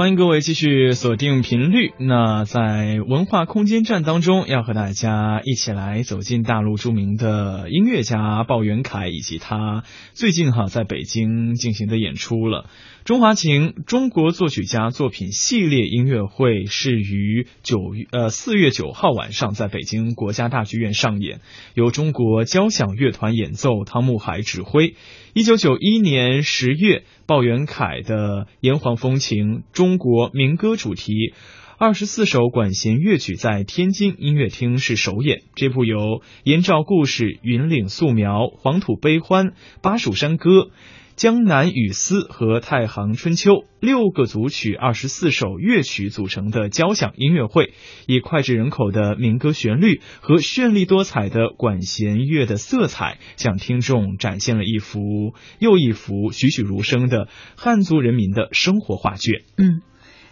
欢迎各位继续锁定频率。那在文化空间站当中，要和大家一起来走进大陆著名的音乐家鲍元凯以及他最近哈在北京进行的演出了。中华情中国作曲家作品系列音乐会是于九月呃四月九号晚上在北京国家大剧院上演，由中国交响乐团演奏，汤沐海指挥。一九九一年十月，鲍元凯的《炎黄风情》中国民歌主题二十四首管弦乐曲在天津音乐厅是首演。这部由《燕赵故事》《云岭素描》《黄土悲欢》《巴蜀山歌》。江南雨丝和太行春秋六个组曲、二十四首乐曲组成的交响音乐会，以脍炙人口的民歌旋律和绚丽多彩的管弦乐的色彩，向听众展现了一幅又一幅栩栩如生的汉族人民的生活画卷。嗯。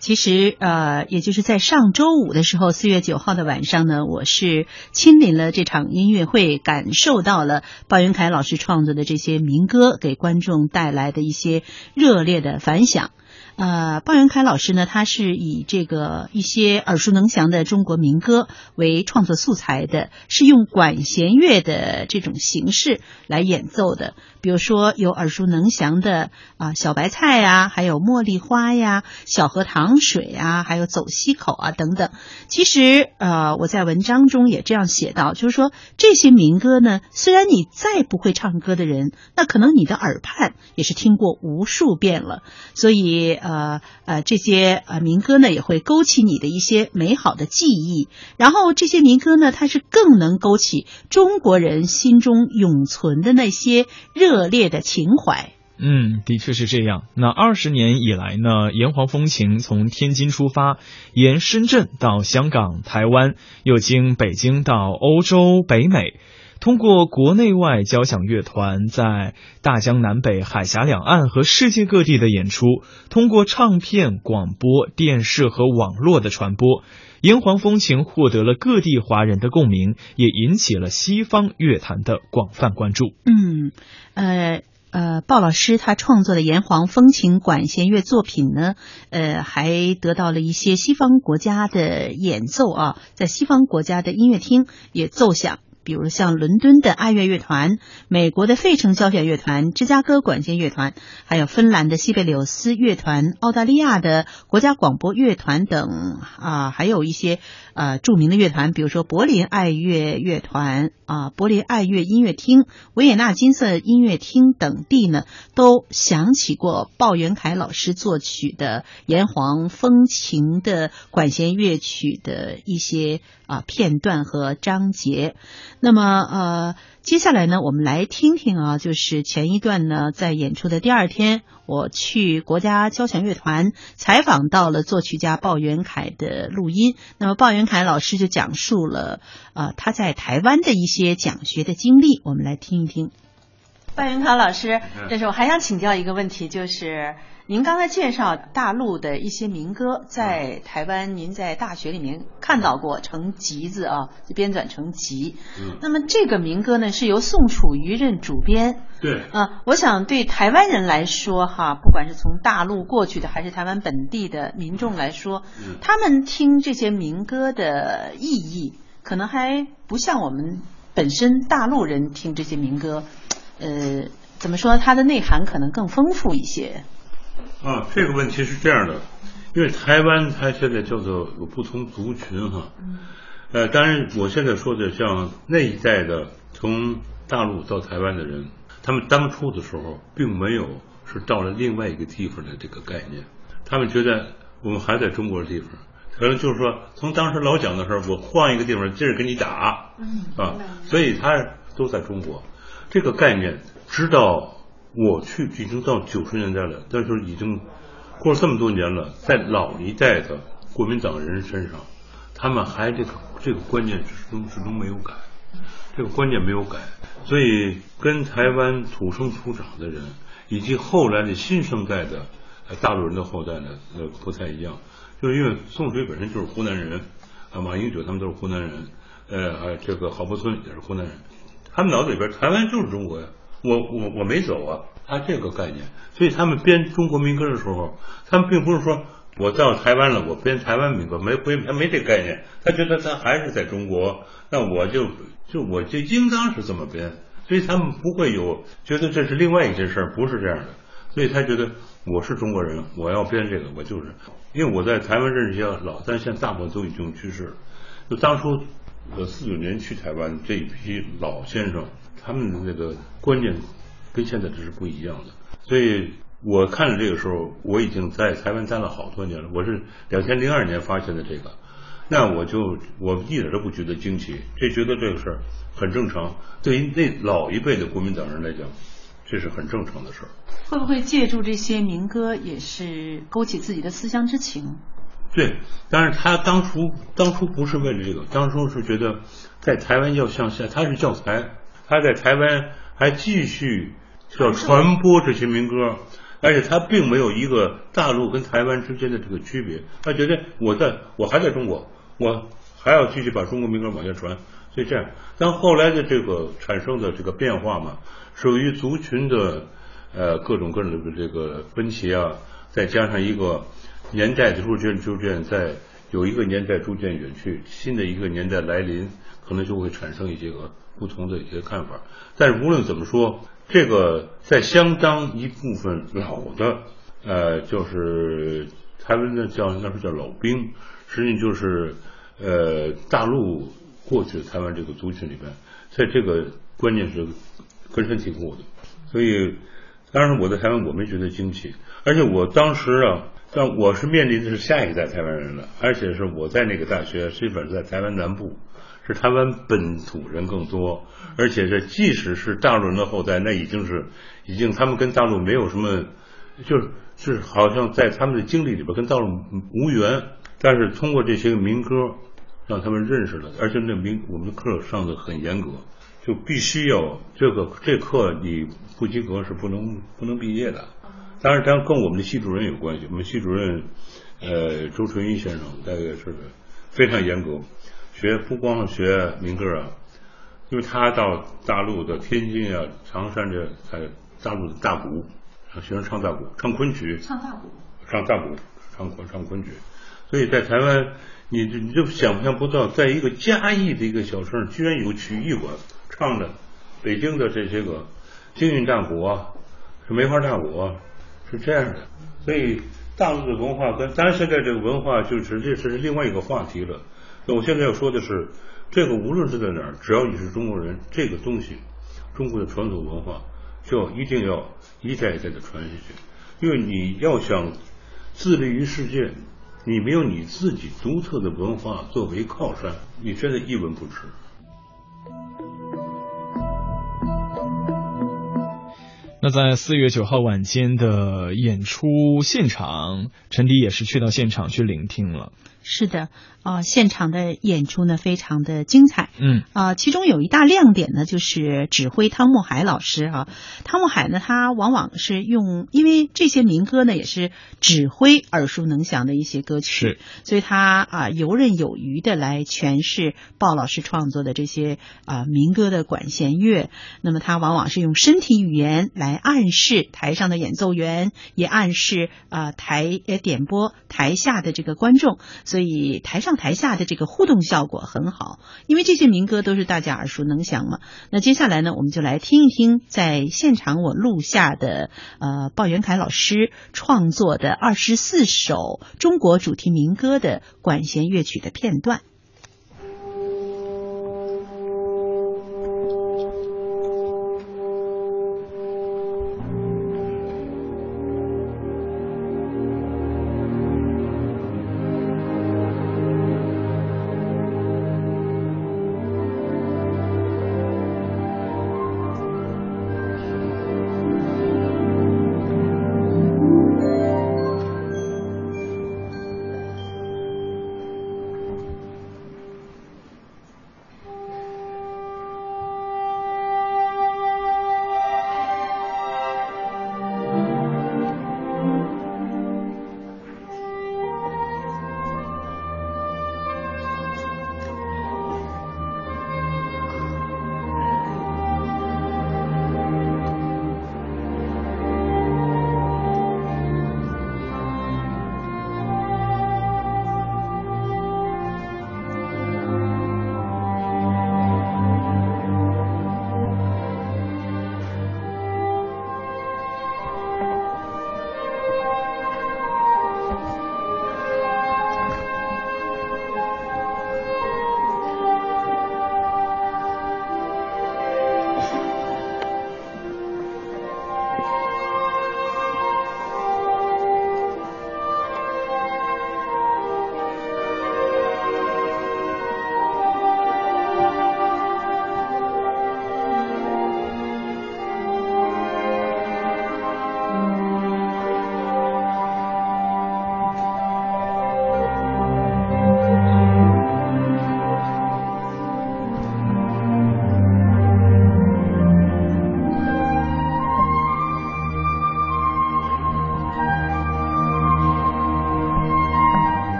其实，呃，也就是在上周五的时候，四月九号的晚上呢，我是亲临了这场音乐会，感受到了鲍元凯老师创作的这些民歌给观众带来的一些热烈的反响。呃，鲍元凯老师呢，他是以这个一些耳熟能详的中国民歌为创作素材的，是用管弦乐的这种形式来演奏的。比如说有耳熟能详的啊小白菜呀，还有茉莉花呀，小河淌水啊，还有走西口啊等等。其实呃，我在文章中也这样写到，就是说这些民歌呢，虽然你再不会唱歌的人，那可能你的耳畔也是听过无数遍了，所以。呃呃，这些呃民歌呢，也会勾起你的一些美好的记忆。然后这些民歌呢，它是更能勾起中国人心中永存的那些热热烈的情怀。嗯，的确是这样。那二十年以来呢，炎黄风情从天津出发，沿深圳到香港、台湾，又经北京到欧洲、北美。通过国内外交响乐团在大江南北、海峡两岸和世界各地的演出，通过唱片、广播电视和网络的传播，《炎黄风情》获得了各地华人的共鸣，也引起了西方乐坛的广泛关注。嗯，呃呃，鲍老师他创作的《炎黄风情》管弦乐作品呢，呃，还得到了一些西方国家的演奏啊，在西方国家的音乐厅也奏响。比如像伦敦的爱乐乐团、美国的费城交响乐团、芝加哥管弦乐团，还有芬兰的西贝柳斯乐团、澳大利亚的国家广播乐团等啊，还有一些呃著名的乐团，比如说柏林爱乐乐团啊、柏林爱乐音乐厅、维也纳金色音乐厅等地呢，都响起过鲍元凯老师作曲的《炎黄风情》的管弦乐曲的一些啊片段和章节。那么，呃，接下来呢，我们来听听啊，就是前一段呢，在演出的第二天，我去国家交响乐团采访到了作曲家鲍元凯的录音。那么，鲍元凯老师就讲述了啊他在台湾的一些讲学的经历，我们来听一听。鲍元凯老师，这是我还想请教一个问题，就是。您刚才介绍大陆的一些民歌，在台湾您在大学里面看到过成集子啊，就编纂成集。嗯。那么这个民歌呢，是由宋楚瑜任主编。对。啊，我想对台湾人来说哈，不管是从大陆过去的，还是台湾本地的民众来说，他们听这些民歌的意义，可能还不像我们本身大陆人听这些民歌，呃，怎么说，它的内涵可能更丰富一些。啊，这个问题是这样的，因为台湾它现在叫做有不同族群哈，呃，当然我现在说的像那一代的从大陆到台湾的人，他们当初的时候并没有是到了另外一个地方的这个概念，他们觉得我们还在中国的地方，可能就是说从当时老蒋的时候，我换一个地方接着跟你打，啊，所以他都在中国，这个概念直到。我去已经到九十年代了，但是已经过了这么多年了，在老一代的国民党人身上，他们还这个这个观念始终始终没有改，这个观念没有改，所以跟台湾土生土长的人以及后来的新生代的大陆人的后代呢，呃，不太一样，就是因为宋水本身就是湖南人，啊，马英九他们都是湖南人，呃，这个郝柏村也是湖南人，他们脑子里边台湾就是中国呀。我我我没走啊，他这个概念，所以他们编中国民歌的时候，他们并不是说我到台湾了，我编台湾民歌，没不他没这概念，他觉得他还是在中国，那我就就我就应当是这么编，所以他们不会有觉得这是另外一件事，不是这样的，所以他觉得我是中国人，我要编这个，我就是，因为我在台湾认识一些老，但现在大部分都已经去世了，就当初呃四九年去台湾这一批老先生，他们的那个观念跟现在这是不一样的，所以。我看了这个时候，我已经在台湾待了好多年了。我是两千零二年发现的这个，那我就我一点都不觉得惊奇，这觉得这个事儿很正常。对于那老一辈的国民党人来讲，这是很正常的事儿。会不会借助这些民歌，也是勾起自己的思乡之情？对，但是他当初当初不是为了这个，当初是觉得在台湾要向下，他是教材，他在台湾还继续要传播这些民歌。而且他并没有一个大陆跟台湾之间的这个区别，他觉得我在我还在中国，我还要继续把中国民歌往下传，所以这样。但后来的这个产生的这个变化嘛，属于族群的呃各种各样的这个分歧啊，再加上一个年代的逐渐逐渐在有一个年代逐渐远去，新的一个年代来临，可能就会产生一些个不同的一些看法。但是无论怎么说。这个在相当一部分老的，呃，就是台湾的叫那时候叫老兵，实际上就是呃大陆过去的台湾这个族群里边，在这个观念是根深蒂固的。所以当时我在台湾我没觉得惊奇，而且我当时啊，但我是面临的是下一代台湾人了，而且是我在那个大学基本是在台湾南部。是台湾本土人更多，而且这即使是大陆人的后代，那已经是已经他们跟大陆没有什么，就是是好像在他们的经历里边跟大陆无缘。但是通过这些个民歌，让他们认识了，而且那民我们的课上的很严格，就必须要这个这课你不及格是不能不能毕业的。当然，当然跟我们的系主任有关系，我们系主任呃周纯一先生大概是非常严格。学不光学民歌啊，因为他到大陆的天津啊、长山这在大陆的大鼓，让学生唱大鼓、唱昆曲，唱大鼓，唱大鼓、唱昆唱昆曲。所以在台湾，你你就想象不到，在一个嘉义的一个小城，居然有曲艺馆唱的北京的这些个京韵大鼓啊，是梅花大鼓啊，是这样的。所以大陆的文化跟当然现在这个文化就是这是另外一个话题了。那我现在要说的是，这个无论是在哪儿，只要你是中国人，这个东西，中国的传统文化，就一定要一代一代的传下去。因为你要想自立于世界，你没有你自己独特的文化作为靠山，你真的一文不值。那在四月九号晚间的演出现场，陈迪也是去到现场去聆听了。是的，啊，现场的演出呢非常的精彩，嗯，啊，其中有一大亮点呢就是指挥汤沐海老师啊，汤沐海呢他往往是用，因为这些民歌呢也是指挥耳熟能详的一些歌曲，是，所以他啊游刃有余的来诠释鲍老师创作的这些啊民歌的管弦乐，那么他往往是用身体语言来暗示台上的演奏员，也暗示啊台呃点播台下的这个观众。所以台上台下的这个互动效果很好，因为这些民歌都是大家耳熟能详嘛。那接下来呢，我们就来听一听在现场我录下的呃鲍元凯老师创作的二十四首中国主题民歌的管弦乐曲的片段。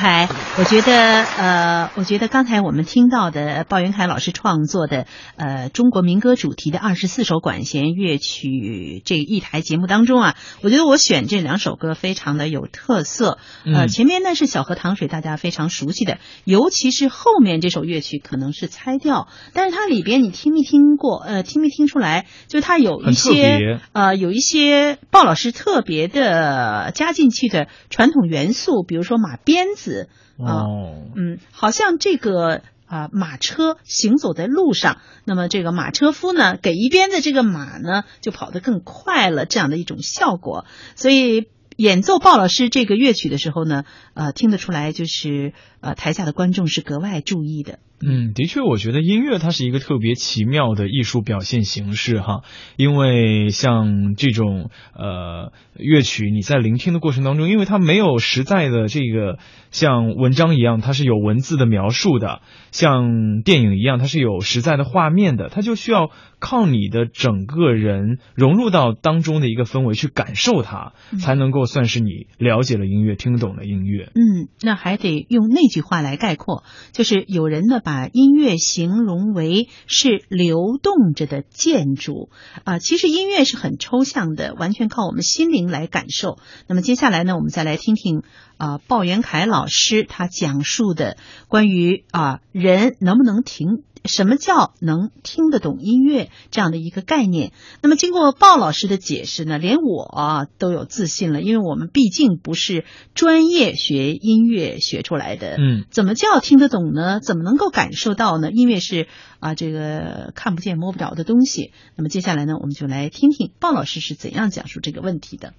寇凯，我觉得呃，我觉得刚才我们听到的鲍元凯老师创作的呃中国民歌主题的二十四首管弦乐曲这一台节目当中啊，我觉得我选这两首歌非常的有特色。呃，嗯前面呢是小河淌水，大家非常熟悉的，尤其是后面这首乐曲可能是猜调，但是它里边你听没听过？呃，听没听出来？就是它有一些呃有一些鲍老师特别的加进去的传统元素，比如说马鞭子啊。哦，嗯，好像这个啊、马车行走在路上，那么这个马车夫呢，给一边的这个马呢就跑得更快了，这样的一种效果。所以演奏鲍老师这个乐曲的时候呢，呃，听得出来就是呃台下的观众是格外注意的。嗯，的确，我觉得音乐它是一个特别奇妙的艺术表现形式哈，因为像这种呃乐曲，你在聆听的过程当中，因为它没有实在的这个像文章一样，它是有文字的描述的，像电影一样，它是有实在的画面的，它就需要靠你的整个人融入到当中的一个氛围去感受它，才能够算是你了解了音乐，听懂了音乐。嗯，那还得用那句话来概括，就是有人呢把把音乐形容为是流动着的建筑啊、其实音乐是很抽象的，完全靠我们心灵来感受。那么接下来呢，我们再来听听啊、鲍元凯老师他讲述的关于啊、人能不能停。什么叫能听得懂音乐这样的一个概念？那么经过鲍老师的解释呢，连我啊都有自信了，因为我们毕竟不是专业学音乐学出来的。嗯，怎么叫听得懂呢？怎么能够感受到呢？音乐是啊，这个看不见摸不着的东西。那么接下来呢，我们就来听听鲍老师是怎样讲述这个问题的。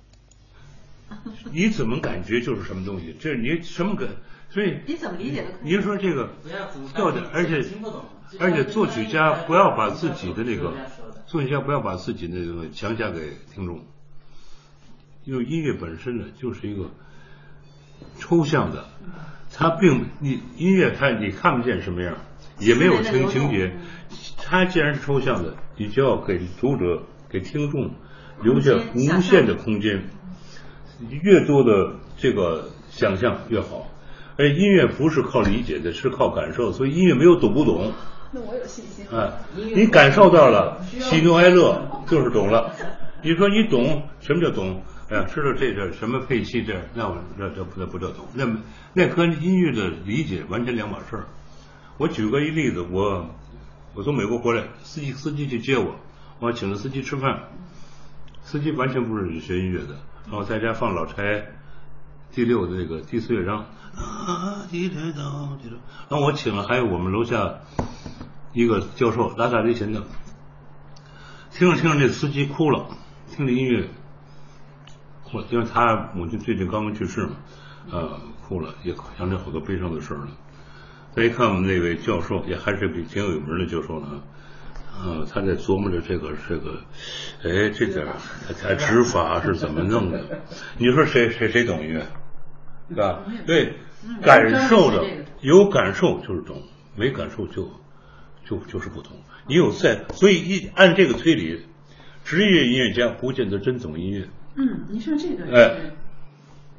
你怎么感觉就是什么东西？这是你什么感？所以你怎么理解的？您说这个调的，而且而且作曲家不要把自己的那个作曲家不要把自己的那个强加给听众，因为音乐本身呢就是一个抽象的，它并你音乐它你看不见什么样，也没有情情节，它既然是抽象的，你就要给读者给听众留下无限的空间，越多的这个想象越好。而音乐不是靠理解的，是靠感受，所以音乐没有懂不懂。那我有信心。啊，你感受到了喜怒哀乐，就是懂了。你说你懂什么叫懂？哎呀，知道这这什么配器这，那我那这不这不叫懂，那么那和音乐的理解完全两码事儿。我举个一例子，我我从美国回来，司机司机去接我，我请了司机吃饭，司机完全不是学音乐的，然后在家放老柴第六的那个第四乐章啊，滴答答滴答，然后我请了还有我们楼下一个教授拉大提琴的，听着听着这司机哭了，听着音乐哭了，因为他母亲最近刚刚去世嘛，呃，哭了，也想起好多悲伤的事儿了。再一看我们那位教授，也还是比挺有名的教授呢，呃，他在琢磨着这个这个，哎，这点儿他他指法是怎么弄的？你说谁谁谁懂音乐？是吧？对，感受的有感受就是懂，没感受就就就是不同。你有在，所以一按这个推理，职业音乐家不见得真懂音乐。嗯，你说这个哎，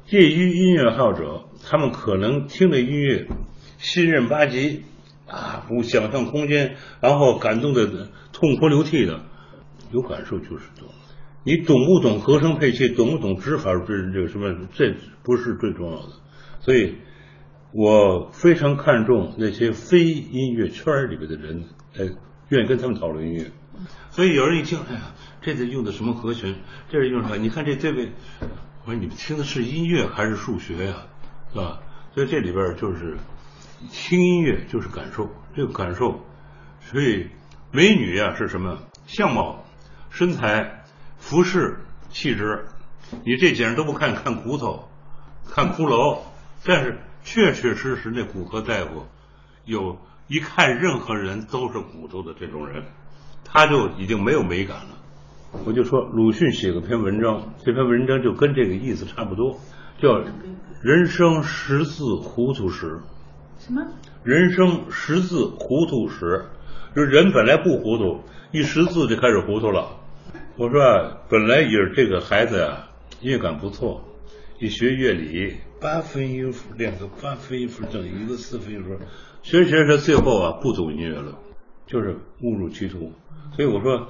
业余音乐爱好者，他们可能听的音乐信任八级啊，不想象空间，然后感动的痛哭流涕的，有感受就是懂。你懂不懂和声配器，懂不懂指法，这这个什么，这不是最重要的。所以，我非常看重那些非音乐圈里边的人，哎，愿意跟他们讨论音乐。所以有人一听，哎呀，这得用的什么和弦？这是用什么？你看这这位，我说你们听的是音乐还是数学呀、是吧？所以这里边就是听音乐就是感受，这个感受。所以美女呀、是什么？相貌、身材、服饰、气质，你这几样都不看，看骨头，看骷髅。但是确确实实那骨科大夫有一看任何人都是骨头的这种人，他就已经没有美感了。我就说鲁迅写过篇文章，这篇文章就跟这个意思差不多，叫《人生十字糊涂时》。什么？人生十字糊涂时，就人本来不糊涂，一识字就开始糊涂了。我说啊，本来也是这个孩子呀、音乐感不错，一学乐理，八分音符，两个八分音符等于一个四分音符，学学着最后啊不走音乐了，就是误入歧途。所以我说，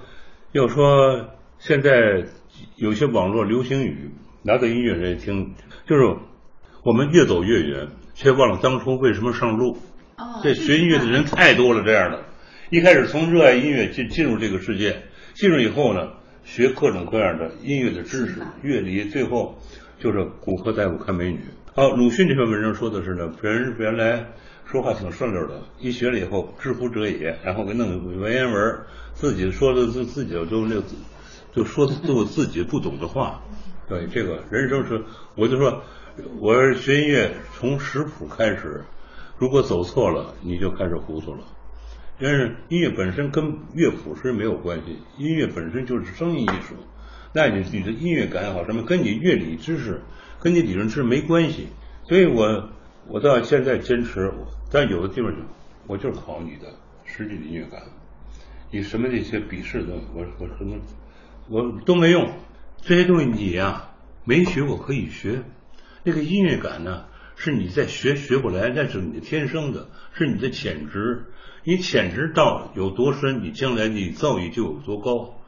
要说现在有些网络流行语拿到音乐人听，就是我们越走越远，却忘了当初为什么上路。哦这学音乐的人太多了，这样的，一开始从热爱音乐进进入这个世界，进入以后呢，学各种各样的音乐的知识、乐理，最后就是古惑大夫看美女。好，鲁迅这篇文章说的是呢，别人原来说话挺顺溜的，一学了以后知乎者也，然后给弄个文言文，自己说的自自己都那个就说的都自己不懂的话。对，这个人生是，我就说，我要是学音乐从识谱开始，如果走错了，你就开始糊涂了。但是音乐本身跟乐谱是没有关系，音乐本身就是声音艺术。那你你的音乐感也好，什么跟你乐理知识、跟你理论知识没关系。所以我我到现在坚持，但有的地方就我就是考你的实际的音乐感。你什么那些笔试的，我我什么我都没用。这些东西你呀、没学过可以学。那个音乐感呢，是你在学学不来，那是你的天生的，是你的潜质。你潜质到有多深，你将来你造诣就有多高。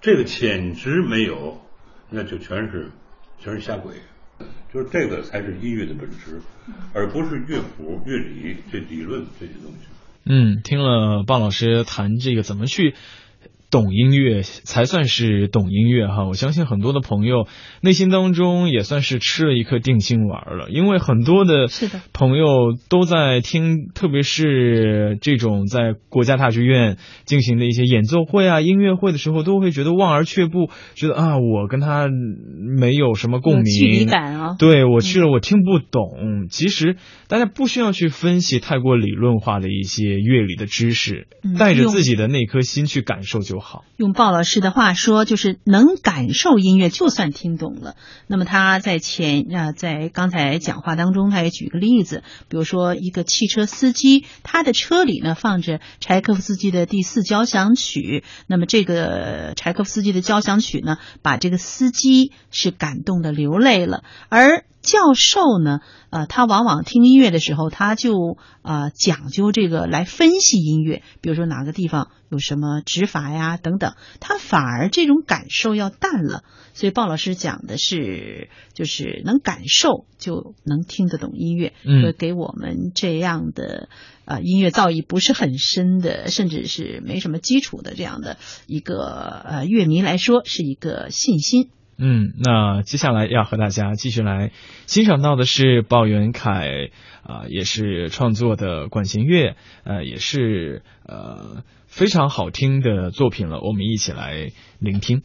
这个潜质没有，那就全是全是瞎鬼。就是这个才是音乐的本质，而不是乐谱、乐理这理论这些东西。嗯，听了鲍老师谈这个怎么去懂音乐才算是懂音乐哈，我相信很多的朋友内心当中也算是吃了一颗定心丸了，因为很多的朋友都在听，特别是这种在国家大剧院进行的一些演奏会啊、音乐会的时候，都会觉得望而却步，觉得啊，我跟他没有什么共鸣，有距离感啊。对我去了，我听不懂。其实大家不需要去分析太过理论化的一些乐理的知识，嗯带着自己的那颗心去感受就好。用鲍老师的话说，就是能感受音乐，就算听懂了。那么他在前啊，在刚才讲话当中，他也举个例子，比如说一个汽车司机，他的车里呢放着柴可夫斯基的第四交响曲。那么这个柴可夫斯基的交响曲呢，把这个司机是感动的流泪了，而教授呢，呃，他往往听音乐的时候，他就呃讲究这个来分析音乐，比如说哪个地方有什么指法呀等等，他反而这种感受要淡了。所以鲍老师讲的是，就是能感受就能听得懂音乐，嗯会给我们这样的呃音乐造诣不是很深的，甚至是没什么基础的这样的一个呃乐迷来说，是一个信心。嗯，那接下来要和大家继续来欣赏到的是鲍元凯啊、也是创作的管弦乐，呃，也是呃非常好听的作品了。我们一起来聆听。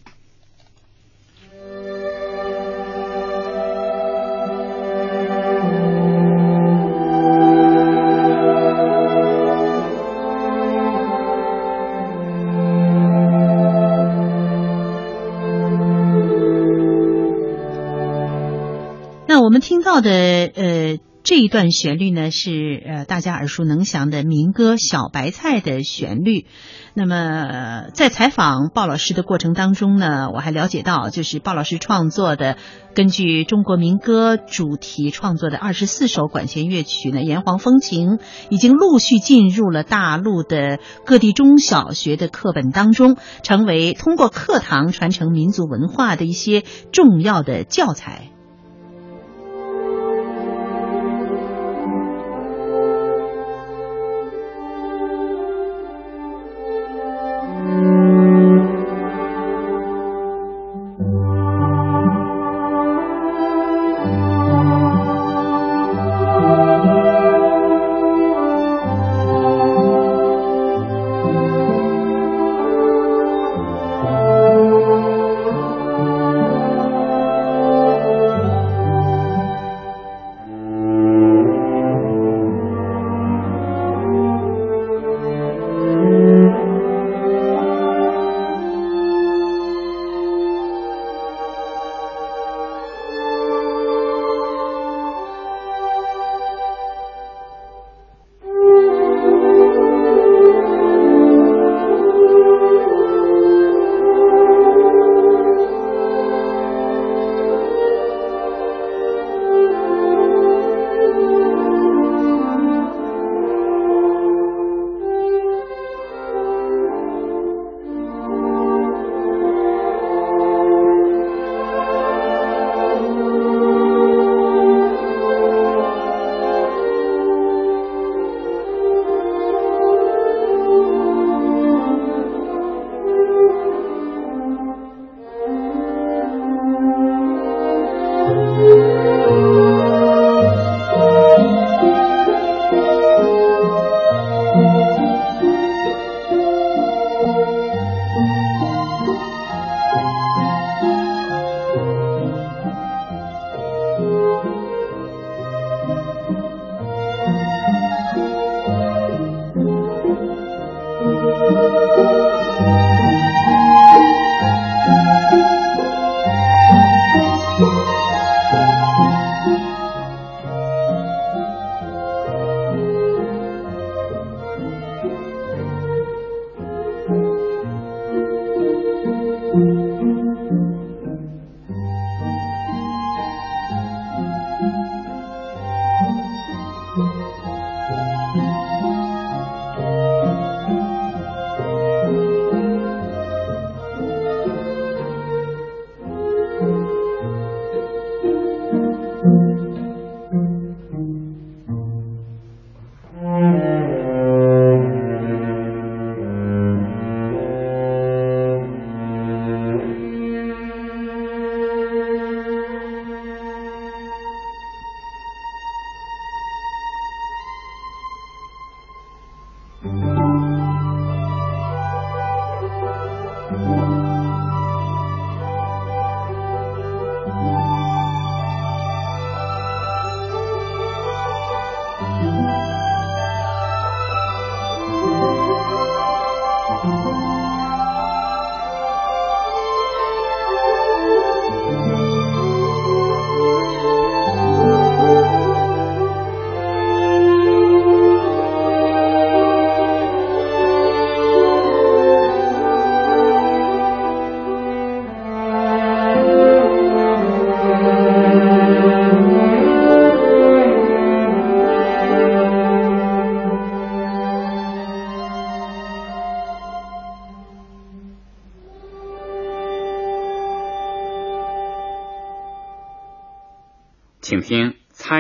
我们听到的呃这一段旋律呢，是呃大家耳熟能详的民歌《小白菜》的旋律。那么在采访鲍老师的过程当中呢，我还了解到，就是鲍老师创作的根据中国民歌主题创作的二十四首管弦乐曲呢，《炎黄风情》已经陆续进入了大陆的各地中小学的课本当中，成为通过课堂传承民族文化的一些重要的教材。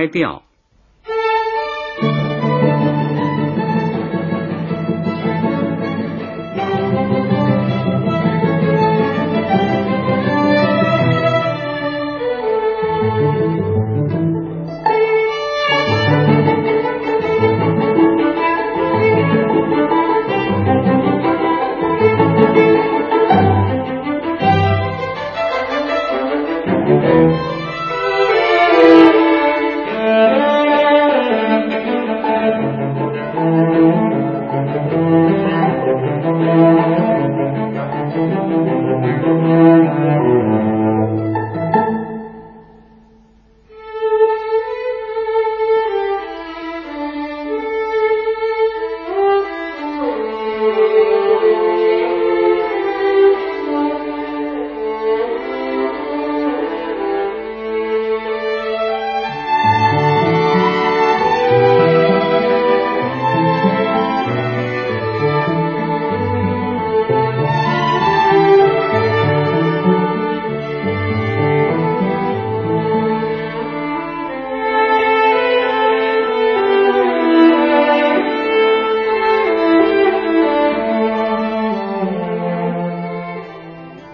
开调。